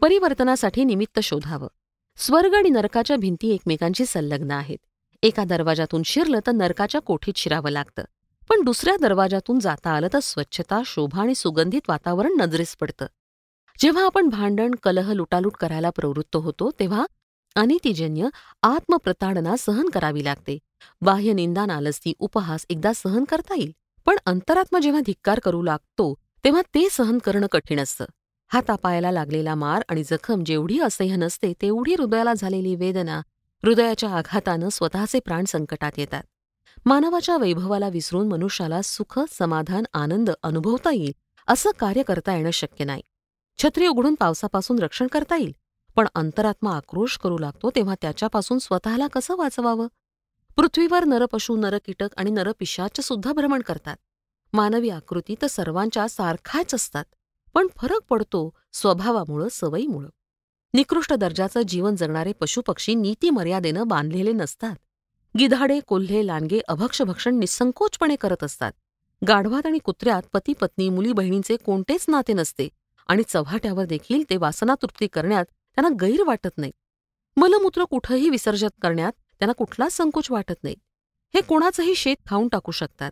परिवर्तनासाठी निमित्त शोधावं. स्वर्ग आणि नरकाच्या भिंती एकमेकांशी संलग्न आहेत. एका दरवाजातून शिरलं तर नरकाच्या कोठीत शिरावं लागतं. पण दुसऱ्या दरवाजातून जाता आलं तर स्वच्छता शोभा आणि सुगंधित वातावरण नजरेस पडतं. जेव्हा आपण भांडण कलह लुटालूट करायला प्रवृत्त होतो तेव्हा अनितीजन्य आत्मप्रताडना सहन करावी लागते. बाह्य निंदा नालस्ती उपहास एकदा सहन करता येईल. पण अंतरात्मा जेव्हा धिक्कार करू लागतो तेव्हा ते सहन करणं कठीण असतं. हातापायाला लागलेला मार आणि जखम जेवढी असह्य नसते तेवढी हृदयाला झालेली वेदना हृदयाच्या आघातानं स्वतःचे प्राण संकटात येतात. मानवाच्या वैभवाला विसरून मनुष्याला सुख समाधान आनंद अनुभवता येईल असं कार्य करता येणं शक्य नाही. छत्री उघडून पावसापासून रक्षण करता येईल पण अंतरात्मा आक्रोश करू लागतो तेव्हा त्याच्यापासून स्वतःला कसं वाचवावं? पृथ्वीवर नरपशू नरकीटक आणि नरपिशाच सुद्धा भ्रमण करतात. मानवी आकृती तर सर्वांच्या सारखाच असतात. पण फरक पडतो स्वभावामुळं सवयीमुळं. निकृष्ट दर्जाचं जीवन जगणारे पशुपक्षी नीतीमर्यादेनं बांधलेले नसतात. गिधाडे कोल्हे लांडगे अभक्षभक्षण निसंकोचपणे करत असतात. गाढवात आणि कुत्र्यात पती पत्नी मुली बहिणींचे कोणतेच नाते नसते आणि चव्हाट्यावर देखील ते वासनातृप्ती करण्यात त्यांना गैर वाटत नाही. मलमूत्र कुठंही विसर्जन करण्यात त्यांना कुठलाच संकोच वाटत नाही. हे कोणाचंही शेत खाऊन टाकू शकतात.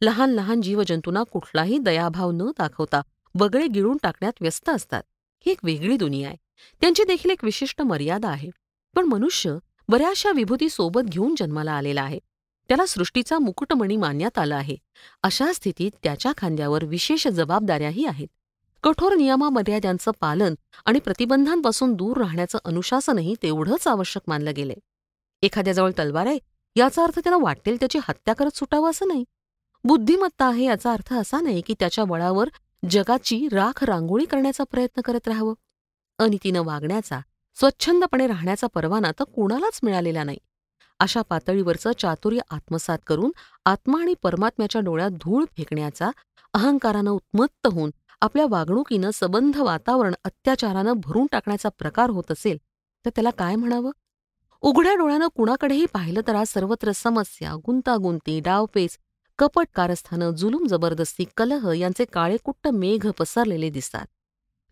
लहान लहान जीवजंतूंना कुठलाही दयाभाव न दाखवता वगळे गिळून टाकण्यात व्यस्त असतात. ही एक वेगळी दुनिया आहे. त्यांची देखील एक विशिष्ट मर्यादा आहे. पण मनुष्य बऱ्याचशा विभूती सोबत घेऊन जन्माला आलेला आहे. त्याला सृष्टीचा मुकुटमणी मानण्यात आला आहे. अशा स्थितीत त्याच्या खांद्यावर विशेष जबाबदाऱ्याही आहेत. कठोर नियमामर्याद्यांचं पालन आणि प्रतिबंधांपासून दूर राहण्याचं अनुशासनही तेवढंच आवश्यक मानलं गेलंय. एखाद्याजवळ तलवार आहे याचा अर्थ त्याला वाटेल त्याची हत्या करत सुटावं असं नाही. बुद्धिमत्ता आहे याचा अर्थ असा नाही की त्याच्या बळावर जगाची राख रांगोळी करण्याचा प्रयत्न करत राहावं. अनितीनं वागण्याचा स्वच्छंदपणे राहण्याचा परवाना तर कोणालाच मिळालेला नाही. अशा पातळीवरचं चातुर्य आत्मसात करून आत्मा आणि परमात्म्याच्या डोळ्यात धूळ फेकण्याचा अहंकारानं उत्मत्त होऊन आपल्या वागणुकीनं सबंध वातावरण अत्याचारानं भरून टाकण्याचा प्रकार होत असेल तर त्याला काय म्हणावं? उघड्या डोळ्यानं कुणाकडेही पाहिलं तर आज सर्वत्र समस्या गुंतागुंती डावपेच कपट कारस्थानं जुलूम जबरदस्ती कलह यांचे काळेकुट्ट मेघ पसरलेले दिसतात.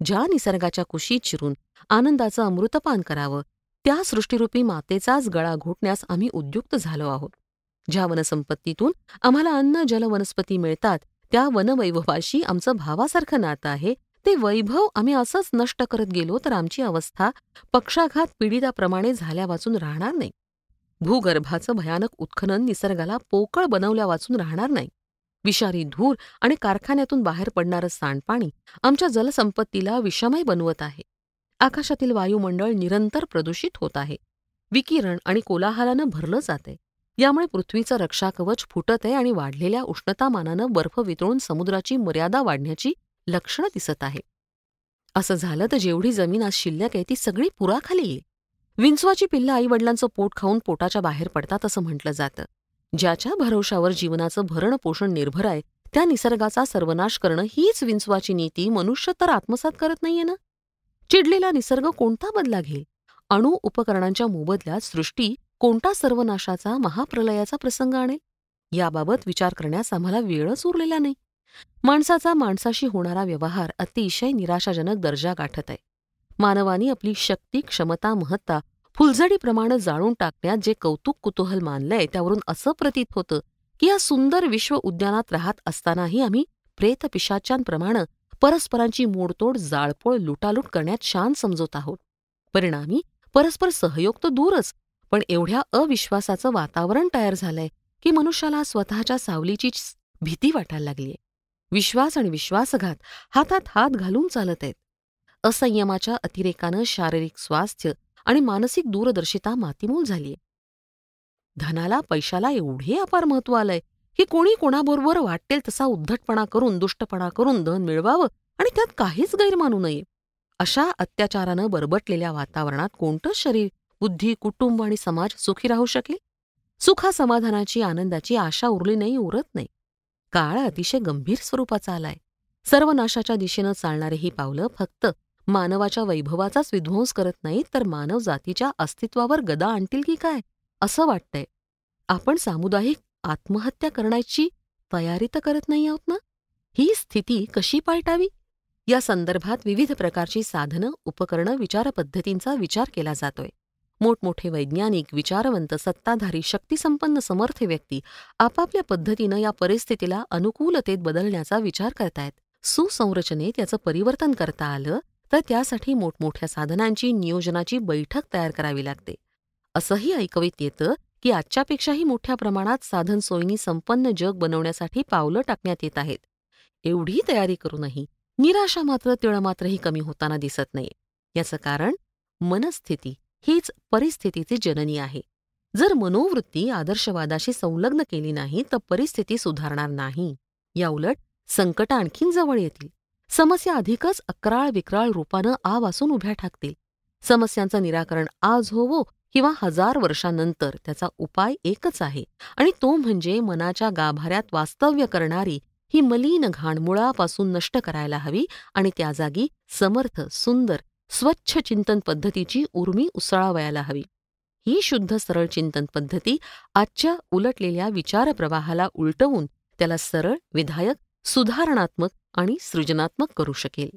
ज्या निसर्गाच्या कुशीत शिरून आनंदाचं अमृतपान करावं त्या सृष्टीरूपी मातेचाच गळा घोटण्यास आम्ही उद्युक्त झालो आहोत. ज्या वनसंपत्तीतून आम्हाला अन्न जल वनस्पती मिळतात त्या वनवैभवाशी आमचं भावासारखं नातं आहे ते वैभव आम्ही असंच नष्ट करत गेलो तर आमची अवस्था पक्षाघात पीडिताप्रमाणे झाल्या वाचून राहणार नाही. भूगर्भाचं भयानक उत्खनन निसर्गाला पोकळ बनवल्या वाचून राहणार नाही. विषारी धूर आणि कारखान्यातून बाहेर पडणारं सांडपाणी आमच्या जलसंपत्तीला विषमय बनवत आहे. आकाशातील वायुमंडळ निरंतर प्रदूषित होत आहे. विकिरण आणि कोलाहलानं भरलं जातंय. यामुळे पृथ्वीचं रक्षाकवच फुटत आहे आणि वाढलेल्या उष्णतामानानं बर्फ वितळून समुद्राची मर्यादा वाढण्याची लक्षणं दिसत आहे. असं झालं तर जेवढी जमीन आज शिल्लक आहे ती सगळी पुराखाली येईल. विंचवाची पिल्लं आईवडिलांचं पोट खाऊन पोटाच्या बाहेर पडतात असं म्हटलं जातं. ज्याच्या भरवशावर जीवनाचं भरण पोषण निर्भर आहे त्या निसर्गाचा सर्वनाश करणं हीच विंचवाची नीती मनुष्य तर आत्मसात करत नाहीये ना? चिडलेला निसर्ग कोणता बदला घेईल? अणु उपकरणांच्या मोबदल्यात सृष्टी कोणता सर्वनाशाचा महाप्रलयाचा प्रसंग आणेल? याबाबत विचार करण्यास आम्हाला वेळच उरलेला नाही. माणसाचा माणसाशी होणारा व्यवहार अतिशय निराशाजनक दर्जा गाठत आहे. मानवानी आपली शक्ती क्षमता महत्ता फुलझडीप्रमाणे जाळून टाकण्यात जे कौतुक कुतूहल मानलंय त्यावरून असं प्रतीत होतं की या सुंदर विश्व उद्यानात राहत असतानाही आम्ही प्रेत पिशाच्यांप्रमाणे परस्परांची मोडतोड जाळपोळ लुटालूट करण्यात शान समजत आहोत. परिणामी परस्पर सहयोग तर दूरच पण एवढ्या अविश्वासाचं वातावरण तयार झालंय की मनुष्याला स्वतःच्या सावलीची भीती वाटायला लागलीय. विश्वास आणि विश्वासघात हातात हात घालून चालत आहेत. असंयमाच्या अतिरेकानं शारीरिक स्वास्थ्य आणि मानसिक दूरदर्शिता मातीमूल झालीय. धनाला पैशाला एवढे अपार महत्त्व आलंय की कोणी कोणाबरोबर वाटेल तसा उद्धटपणा करून दुष्टपणा करून धन मिळवावं आणि त्यात काहीच गैरमानू नये अशा अत्याचारानं बरबटलेल्या वातावरणात कोणतं शरीर बुद्धी कुटुंब आणि समाज सुखी राहू शकेल? सुखा समाधानाची आनंदाची आशा उरली नाही उरत नाही. काळ अतिशय गंभीर स्वरूपाचा आलाय. सर्वनाशाच्या दिशेनं चालणारे ही पावलं फक्त मानवाच्या वैभवाचाच विध्वंस करत नाहीत तर मानव जातीच्या अस्तित्वावर गदा आणतील की काय? असं वाटतंय. आपण सामुदायिक आत्महत्या करण्याची तयारी तर करत नाही आहोत ना? ही स्थिती कशी पाळटावी या संदर्भात विविध प्रकारची साधनं उपकरणं विचारपद्धतींचा विचार केला जातोय. मोठमोठे वैज्ञानिक विचारवंत सत्ताधारी शक्तिसंपन्न समर्थ व्यक्ती आपापल्या पद्धतीनं या परिस्थितीला अनुकूलतेत बदलण्याचा विचार करतायत. सुसंरचनेत याचं परिवर्तन करता आलं तर त्यासाठी मोठमोठ्या साधनांची नियोजनाची बैठक तयार करावी लागते. असंही ऐकवीत येतं की आजच्यापेक्षाही मोठ्या प्रमाणात साधन सोयीनी संपन्न जग बनवण्यासाठी पावलं टाकण्यात येत आहेत. एवढी तयारी करूनही निराशा मात्र तिळमात्रही कमी होताना दिसत नाही याचं कारण मनस्थिती हीच परिस्थितीची जननी आहे. जर मनोवृत्ती आदर्शवादाशी संलग्न केली नाही तर परिस्थिती सुधारणार नाही. याउलट संकट आणखीन जवळ येतील. समस्या अधिकच अक्राळ विक्राळ रूपानं आ वासून उभ्या ठाकतील. समस्यांचं निराकरण आज होवो किंवा हजार वर्षांनंतर त्याचा उपाय एकच आहे. आणि तो म्हणजे मनाच्या गाभाऱ्यात वास्तव्य करणारी ही मलिन घाण मुळापासून नष्ट करायला हवी आणि त्या जागी समर्थ सुंदर स्वच्छ चिंतन पद्धतीची उर्मी उसळावयाला हवी. ही शुद्ध सरळ चिंतन पद्धती आजच्या उलटलेल्या विचारप्रवाहाला उलटवून त्याला सरळ विधायक सुधारणात्मक आणि सृजनात्मक करू शकेल.